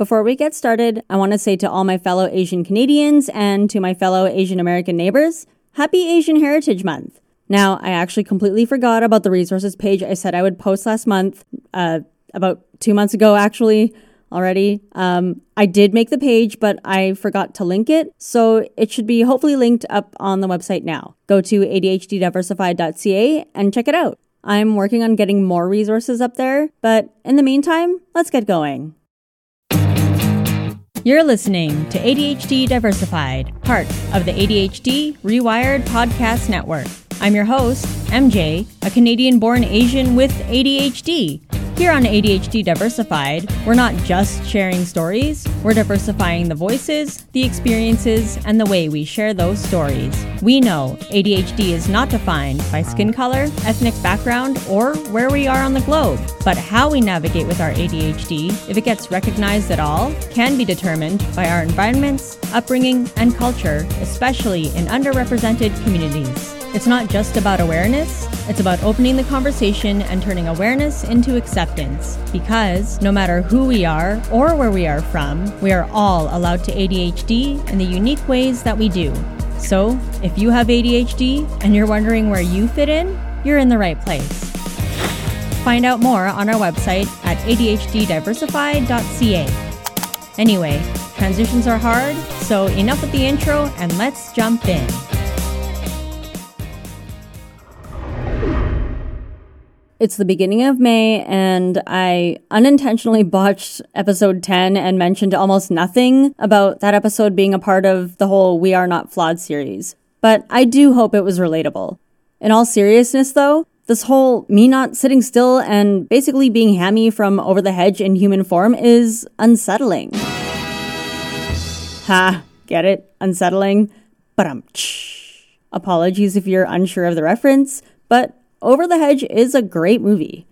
Before we get started, I want to say to all my fellow Asian Canadians and to my fellow Asian American neighbors, Happy Asian Heritage Month. Now, I actually completely forgot about the resources page I said I would post last month, uh, about two months ago, actually, already. Um, I did make the page, but I forgot to link it. So it should be hopefully linked up on the website now. Go to ADHDdiversified.ca and check it out. I'm working on getting more resources up there, but in the meantime, let's get going. You're listening to ADHD Diversified, part of the ADHD Rewired Podcast Network. I'm your host, MJ, a Canadian born Asian with ADHD. Here on ADHD Diversified, we're not just sharing stories, we're diversifying the voices, the experiences, and the way we share those stories. We know ADHD is not defined by skin color, ethnic background, or where we are on the globe, but how we navigate with our ADHD, if it gets recognized at all, can be determined by our environments, upbringing, and culture, especially in underrepresented communities. It's not just about awareness, it's about opening the conversation and turning awareness into acceptance. Because no matter who we are or where we are from, we are all allowed to ADHD in the unique ways that we do. So, if you have ADHD and you're wondering where you fit in, you're in the right place. Find out more on our website at ADHDdiversified.ca. Anyway, transitions are hard, so enough with the intro and let's jump in. It's the beginning of May, and I unintentionally botched episode 10 and mentioned almost nothing about that episode being a part of the whole We Are Not Flawed series. But I do hope it was relatable. In all seriousness, though, this whole me not sitting still and basically being hammy from over the hedge in human form is unsettling. Ha, get it? Unsettling? But um, apologies if you're unsure of the reference, but over the Hedge is a great movie.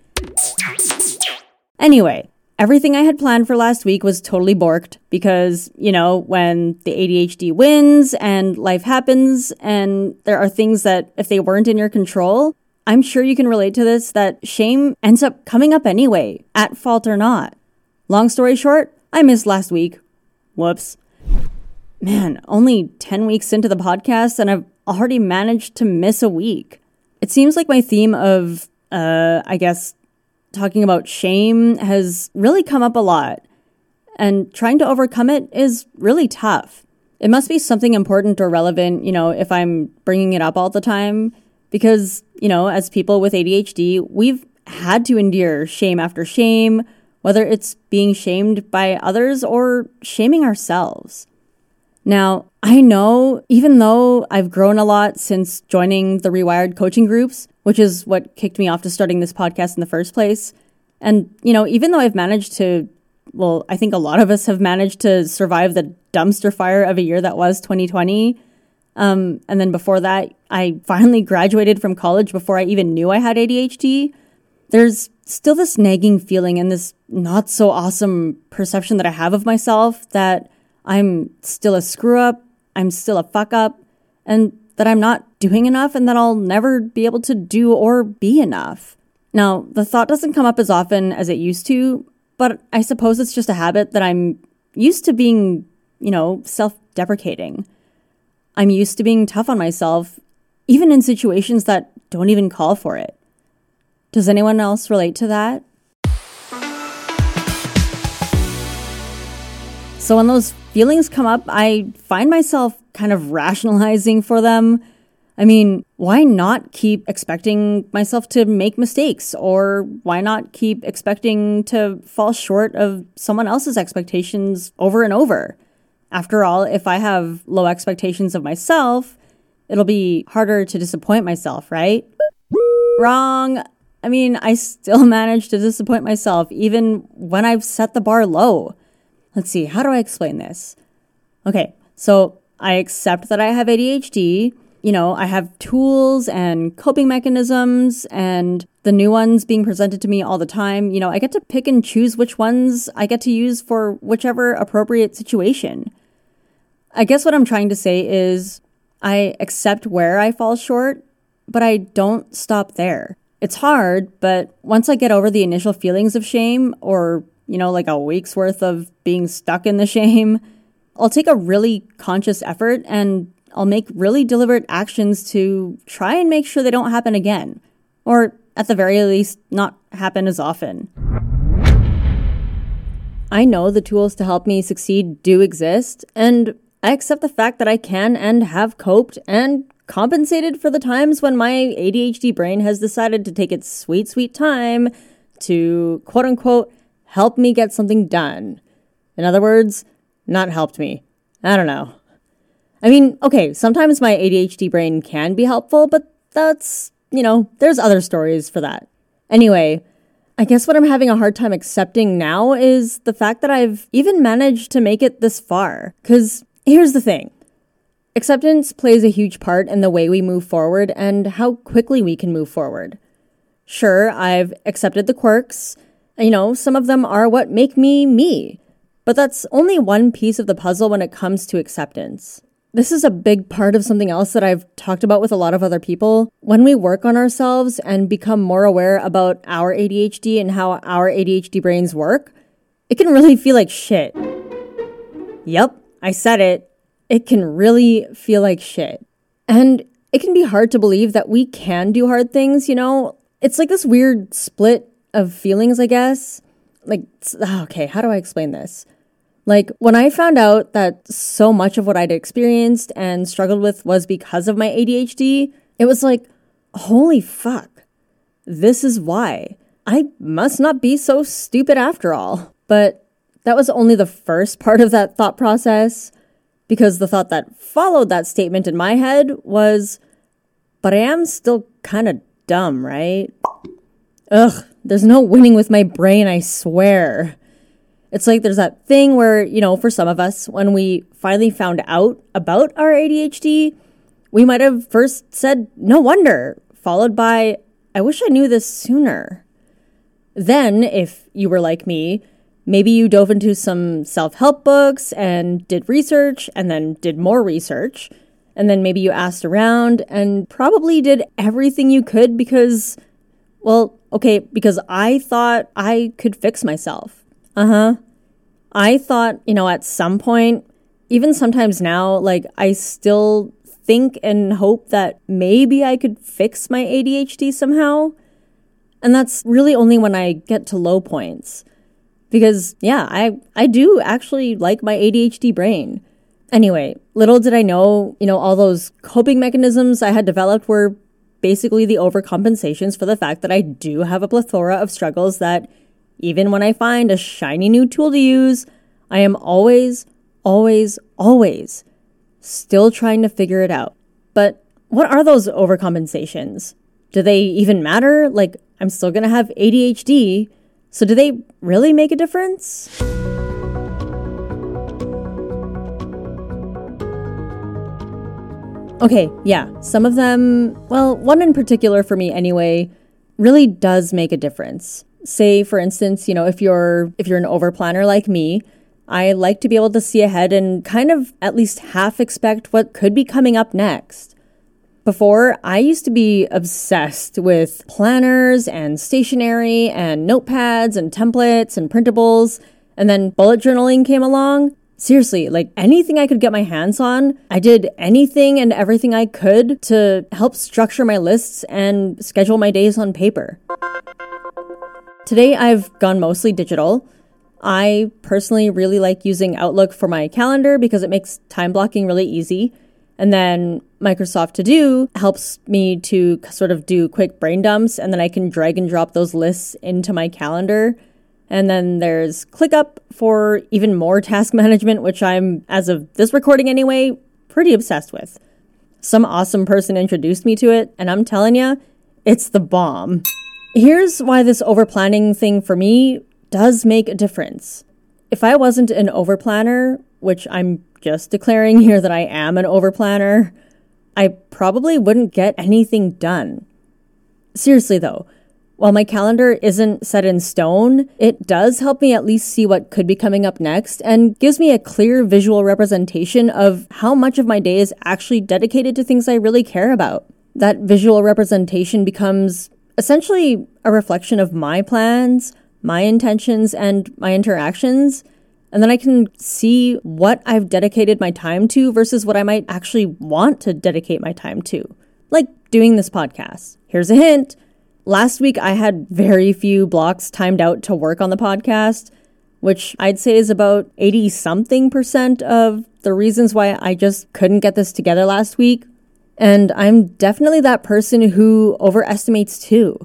Anyway, everything I had planned for last week was totally borked because, you know, when the ADHD wins and life happens and there are things that if they weren't in your control, I'm sure you can relate to this that shame ends up coming up anyway, at fault or not. Long story short, I missed last week. Whoops. Man, only 10 weeks into the podcast and I've already managed to miss a week. It seems like my theme of, uh, I guess, talking about shame has really come up a lot. And trying to overcome it is really tough. It must be something important or relevant, you know, if I'm bringing it up all the time. Because, you know, as people with ADHD, we've had to endure shame after shame, whether it's being shamed by others or shaming ourselves. Now, I know even though I've grown a lot since joining the Rewired coaching groups, which is what kicked me off to starting this podcast in the first place, and, you know, even though I've managed to, well, I think a lot of us have managed to survive the dumpster fire of a year that was 2020. Um, and then before that, I finally graduated from college before I even knew I had ADHD. There's still this nagging feeling and this not so awesome perception that I have of myself that I'm still a screw up, I'm still a fuck up, and that I'm not doing enough and that I'll never be able to do or be enough. Now, the thought doesn't come up as often as it used to, but I suppose it's just a habit that I'm used to being, you know, self deprecating. I'm used to being tough on myself, even in situations that don't even call for it. Does anyone else relate to that? So when those feelings come up, I find myself kind of rationalizing for them. I mean, why not keep expecting myself to make mistakes? Or why not keep expecting to fall short of someone else's expectations over and over? After all, if I have low expectations of myself, it'll be harder to disappoint myself, right? Wrong. I mean, I still manage to disappoint myself even when I've set the bar low. Let's see, how do I explain this? Okay, so I accept that I have ADHD. You know, I have tools and coping mechanisms and the new ones being presented to me all the time. You know, I get to pick and choose which ones I get to use for whichever appropriate situation. I guess what I'm trying to say is I accept where I fall short, but I don't stop there. It's hard, but once I get over the initial feelings of shame or you know, like a week's worth of being stuck in the shame. I'll take a really conscious effort and I'll make really deliberate actions to try and make sure they don't happen again. Or at the very least, not happen as often. I know the tools to help me succeed do exist, and I accept the fact that I can and have coped and compensated for the times when my ADHD brain has decided to take its sweet, sweet time to quote unquote help me get something done. In other words, not helped me. I don't know. I mean, okay, sometimes my ADHD brain can be helpful, but that's, you know, there's other stories for that. Anyway, I guess what I'm having a hard time accepting now is the fact that I've even managed to make it this far. Because here's the thing acceptance plays a huge part in the way we move forward and how quickly we can move forward. Sure, I've accepted the quirks. You know, some of them are what make me me. But that's only one piece of the puzzle when it comes to acceptance. This is a big part of something else that I've talked about with a lot of other people. When we work on ourselves and become more aware about our ADHD and how our ADHD brains work, it can really feel like shit. Yep, I said it. It can really feel like shit. And it can be hard to believe that we can do hard things, you know? It's like this weird split of feelings, I guess. Like, ah, okay, how do I explain this? Like, when I found out that so much of what I'd experienced and struggled with was because of my ADHD, it was like, holy fuck, this is why. I must not be so stupid after all. But that was only the first part of that thought process, because the thought that followed that statement in my head was, but I am still kind of dumb, right? Ugh, there's no winning with my brain, I swear. It's like there's that thing where, you know, for some of us, when we finally found out about our ADHD, we might have first said, no wonder, followed by, I wish I knew this sooner. Then, if you were like me, maybe you dove into some self help books and did research and then did more research. And then maybe you asked around and probably did everything you could because, well, okay, because I thought I could fix myself. Uh huh. I thought, you know, at some point, even sometimes now, like I still think and hope that maybe I could fix my ADHD somehow. And that's really only when I get to low points. Because yeah, I I do actually like my ADHD brain. Anyway, little did I know, you know, all those coping mechanisms I had developed were basically the overcompensations for the fact that I do have a plethora of struggles that even when I find a shiny new tool to use, I am always, always, always still trying to figure it out. But what are those overcompensations? Do they even matter? Like, I'm still gonna have ADHD, so do they really make a difference? Okay, yeah, some of them, well, one in particular for me anyway, really does make a difference. Say for instance, you know, if you're if you're an overplanner like me, I like to be able to see ahead and kind of at least half expect what could be coming up next. Before, I used to be obsessed with planners and stationery and notepads and templates and printables, and then bullet journaling came along. Seriously, like anything I could get my hands on, I did anything and everything I could to help structure my lists and schedule my days on paper. Today, I've gone mostly digital. I personally really like using Outlook for my calendar because it makes time blocking really easy. And then Microsoft To Do helps me to sort of do quick brain dumps, and then I can drag and drop those lists into my calendar. And then there's ClickUp for even more task management, which I'm, as of this recording anyway, pretty obsessed with. Some awesome person introduced me to it, and I'm telling you, it's the bomb. Here's why this overplanning thing for me does make a difference. If I wasn't an overplanner, which I'm just declaring here that I am an overplanner, I probably wouldn't get anything done. Seriously though, while my calendar isn't set in stone, it does help me at least see what could be coming up next and gives me a clear visual representation of how much of my day is actually dedicated to things I really care about. That visual representation becomes essentially a reflection of my plans, my intentions and my interactions. And then I can see what I've dedicated my time to versus what I might actually want to dedicate my time to. Like doing this podcast. Here's a hint. Last week, I had very few blocks timed out to work on the podcast, which I'd say is about 80 something percent of the reasons why I just couldn't get this together last week. And I'm definitely that person who overestimates too.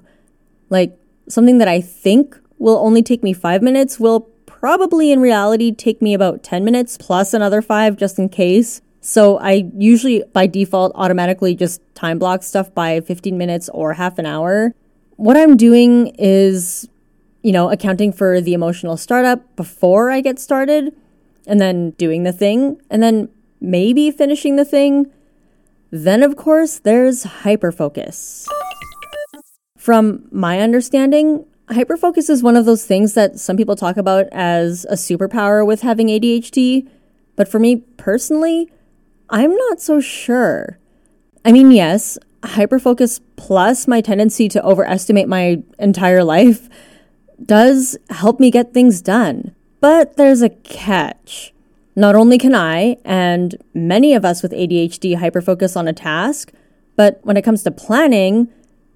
Like, something that I think will only take me five minutes will probably in reality take me about 10 minutes plus another five just in case. So I usually by default automatically just time block stuff by 15 minutes or half an hour. What I'm doing is, you know, accounting for the emotional startup before I get started and then doing the thing and then maybe finishing the thing. Then, of course, there's hyperfocus. From my understanding, hyperfocus is one of those things that some people talk about as a superpower with having ADHD. But for me personally, I'm not so sure. I mean, yes, hyperfocus plus my tendency to overestimate my entire life does help me get things done. But there's a catch. Not only can I, and many of us with ADHD, hyperfocus on a task, but when it comes to planning,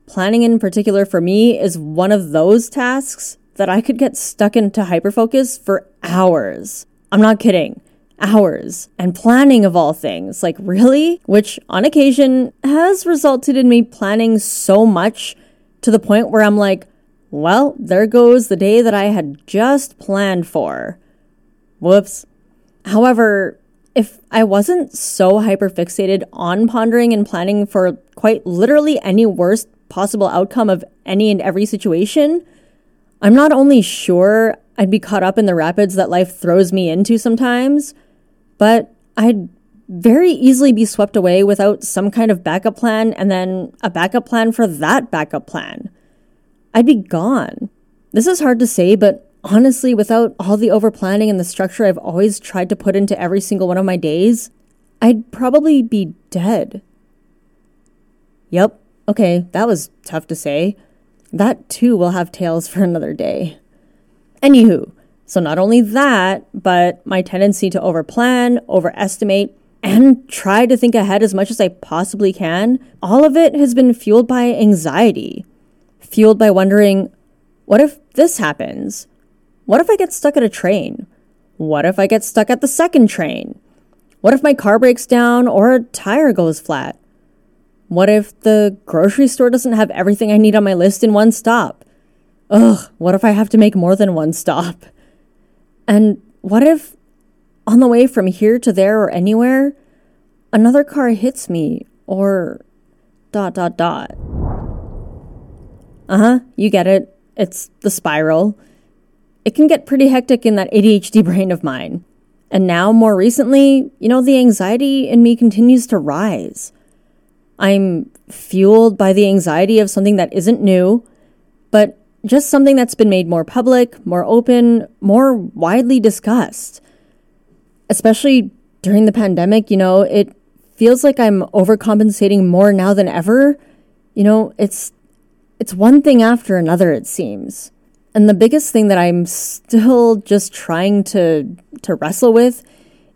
planning in particular for me is one of those tasks that I could get stuck into hyperfocus for hours. I'm not kidding hours and planning of all things. Like, really? Which on occasion has resulted in me planning so much to the point where I'm like, well, there goes the day that I had just planned for. Whoops. However, if I wasn't so hyperfixated on pondering and planning for quite literally any worst possible outcome of any and every situation, I'm not only sure I'd be caught up in the rapids that life throws me into sometimes, but I'd very easily be swept away without some kind of backup plan and then a backup plan for that backup plan. I'd be gone. This is hard to say, but honestly, without all the overplanning and the structure I've always tried to put into every single one of my days, I'd probably be dead. Yep, okay, that was tough to say. That too will have tales for another day. Anywho, so not only that, but my tendency to overplan, overestimate, and try to think ahead as much as I possibly can, all of it has been fueled by anxiety. Fueled by wondering, what if this happens? What if I get stuck at a train? What if I get stuck at the second train? What if my car breaks down or a tire goes flat? What if the grocery store doesn't have everything I need on my list in one stop? Ugh, what if I have to make more than one stop? And what if on the way from here to there or anywhere, another car hits me or dot dot dot? Uh huh, you get it. It's the spiral. It can get pretty hectic in that ADHD brain of mine. And now, more recently, you know, the anxiety in me continues to rise. I'm fueled by the anxiety of something that isn't new, but just something that's been made more public, more open, more widely discussed. Especially during the pandemic, you know, it feels like I'm overcompensating more now than ever. You know, it's it's one thing after another it seems. And the biggest thing that I'm still just trying to to wrestle with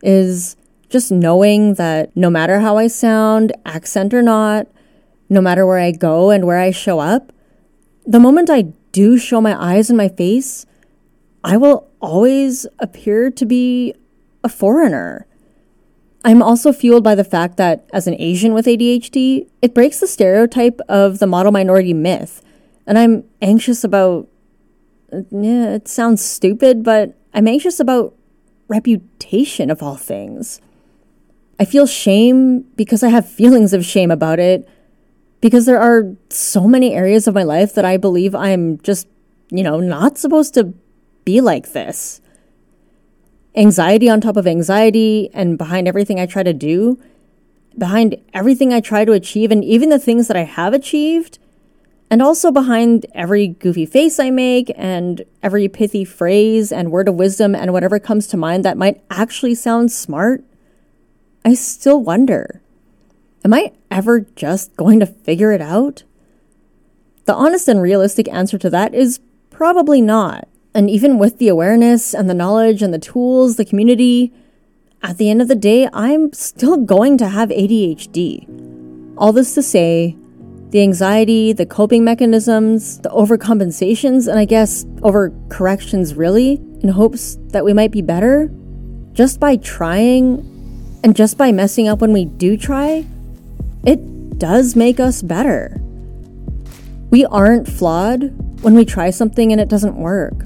is just knowing that no matter how I sound, accent or not, no matter where I go and where I show up, the moment I do show my eyes and my face, I will always appear to be a foreigner. I'm also fueled by the fact that as an Asian with ADHD, it breaks the stereotype of the model minority myth. And I'm anxious about, yeah, it sounds stupid, but I'm anxious about reputation of all things. I feel shame because I have feelings of shame about it because there are so many areas of my life that I believe I'm just, you know, not supposed to be like this. Anxiety on top of anxiety, and behind everything I try to do, behind everything I try to achieve, and even the things that I have achieved, and also behind every goofy face I make, and every pithy phrase and word of wisdom, and whatever comes to mind that might actually sound smart, I still wonder Am I ever just going to figure it out? The honest and realistic answer to that is probably not. And even with the awareness and the knowledge and the tools, the community, at the end of the day, I'm still going to have ADHD. All this to say, the anxiety, the coping mechanisms, the overcompensations, and I guess overcorrections really, in hopes that we might be better, just by trying and just by messing up when we do try, it does make us better. We aren't flawed when we try something and it doesn't work.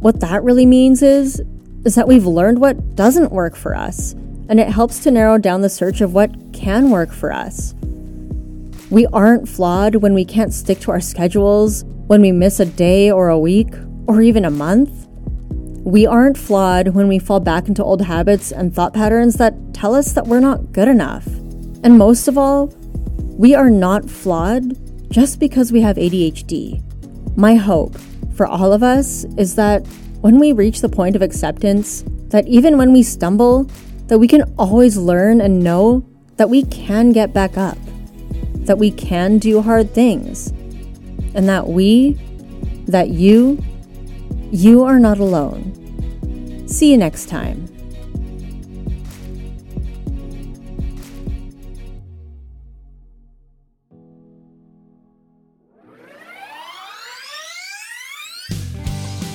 What that really means is is that we've learned what doesn't work for us, and it helps to narrow down the search of what can work for us. We aren't flawed when we can't stick to our schedules, when we miss a day or a week, or even a month. We aren't flawed when we fall back into old habits and thought patterns that tell us that we're not good enough. And most of all, we are not flawed just because we have ADHD. My hope for all of us is that when we reach the point of acceptance, that even when we stumble, that we can always learn and know that we can get back up, that we can do hard things, and that we, that you, you are not alone. See you next time.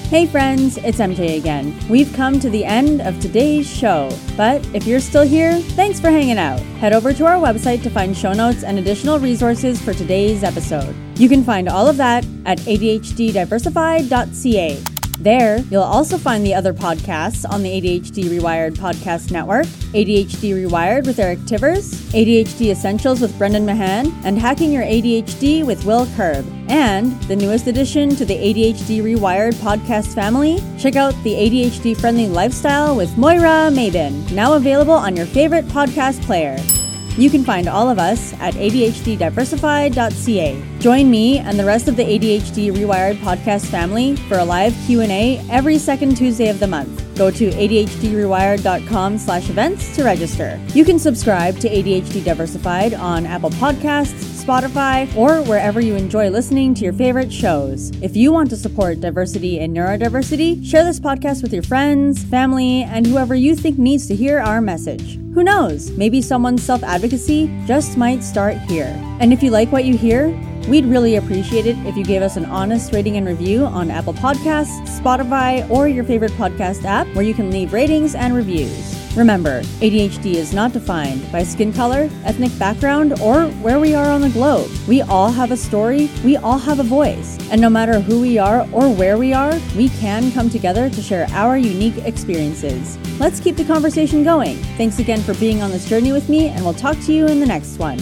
Hey friends, it's MJ again. We've come to the end of today's show, but if you're still here, thanks for hanging out. Head over to our website to find show notes and additional resources for today's episode. You can find all of that at ADHDdiversified.ca. There, you'll also find the other podcasts on the ADHD Rewired podcast network ADHD Rewired with Eric Tivers, ADHD Essentials with Brendan Mahan, and Hacking Your ADHD with Will Curb. And the newest addition to the ADHD Rewired podcast family, check out the ADHD Friendly Lifestyle with Moira Maybin, now available on your favorite podcast player. You can find all of us at ADHDdiversified.ca. Join me and the rest of the ADHD Rewired podcast family for a live Q&A every second Tuesday of the month. Go to ADHDrewired.com slash events to register. You can subscribe to ADHD Diversified on Apple Podcasts, Spotify, or wherever you enjoy listening to your favorite shows. If you want to support diversity and neurodiversity, share this podcast with your friends, family, and whoever you think needs to hear our message. Who knows? Maybe someone's self advocacy just might start here. And if you like what you hear, We'd really appreciate it if you gave us an honest rating and review on Apple Podcasts, Spotify, or your favorite podcast app where you can leave ratings and reviews. Remember, ADHD is not defined by skin color, ethnic background, or where we are on the globe. We all have a story, we all have a voice, and no matter who we are or where we are, we can come together to share our unique experiences. Let's keep the conversation going. Thanks again for being on this journey with me, and we'll talk to you in the next one.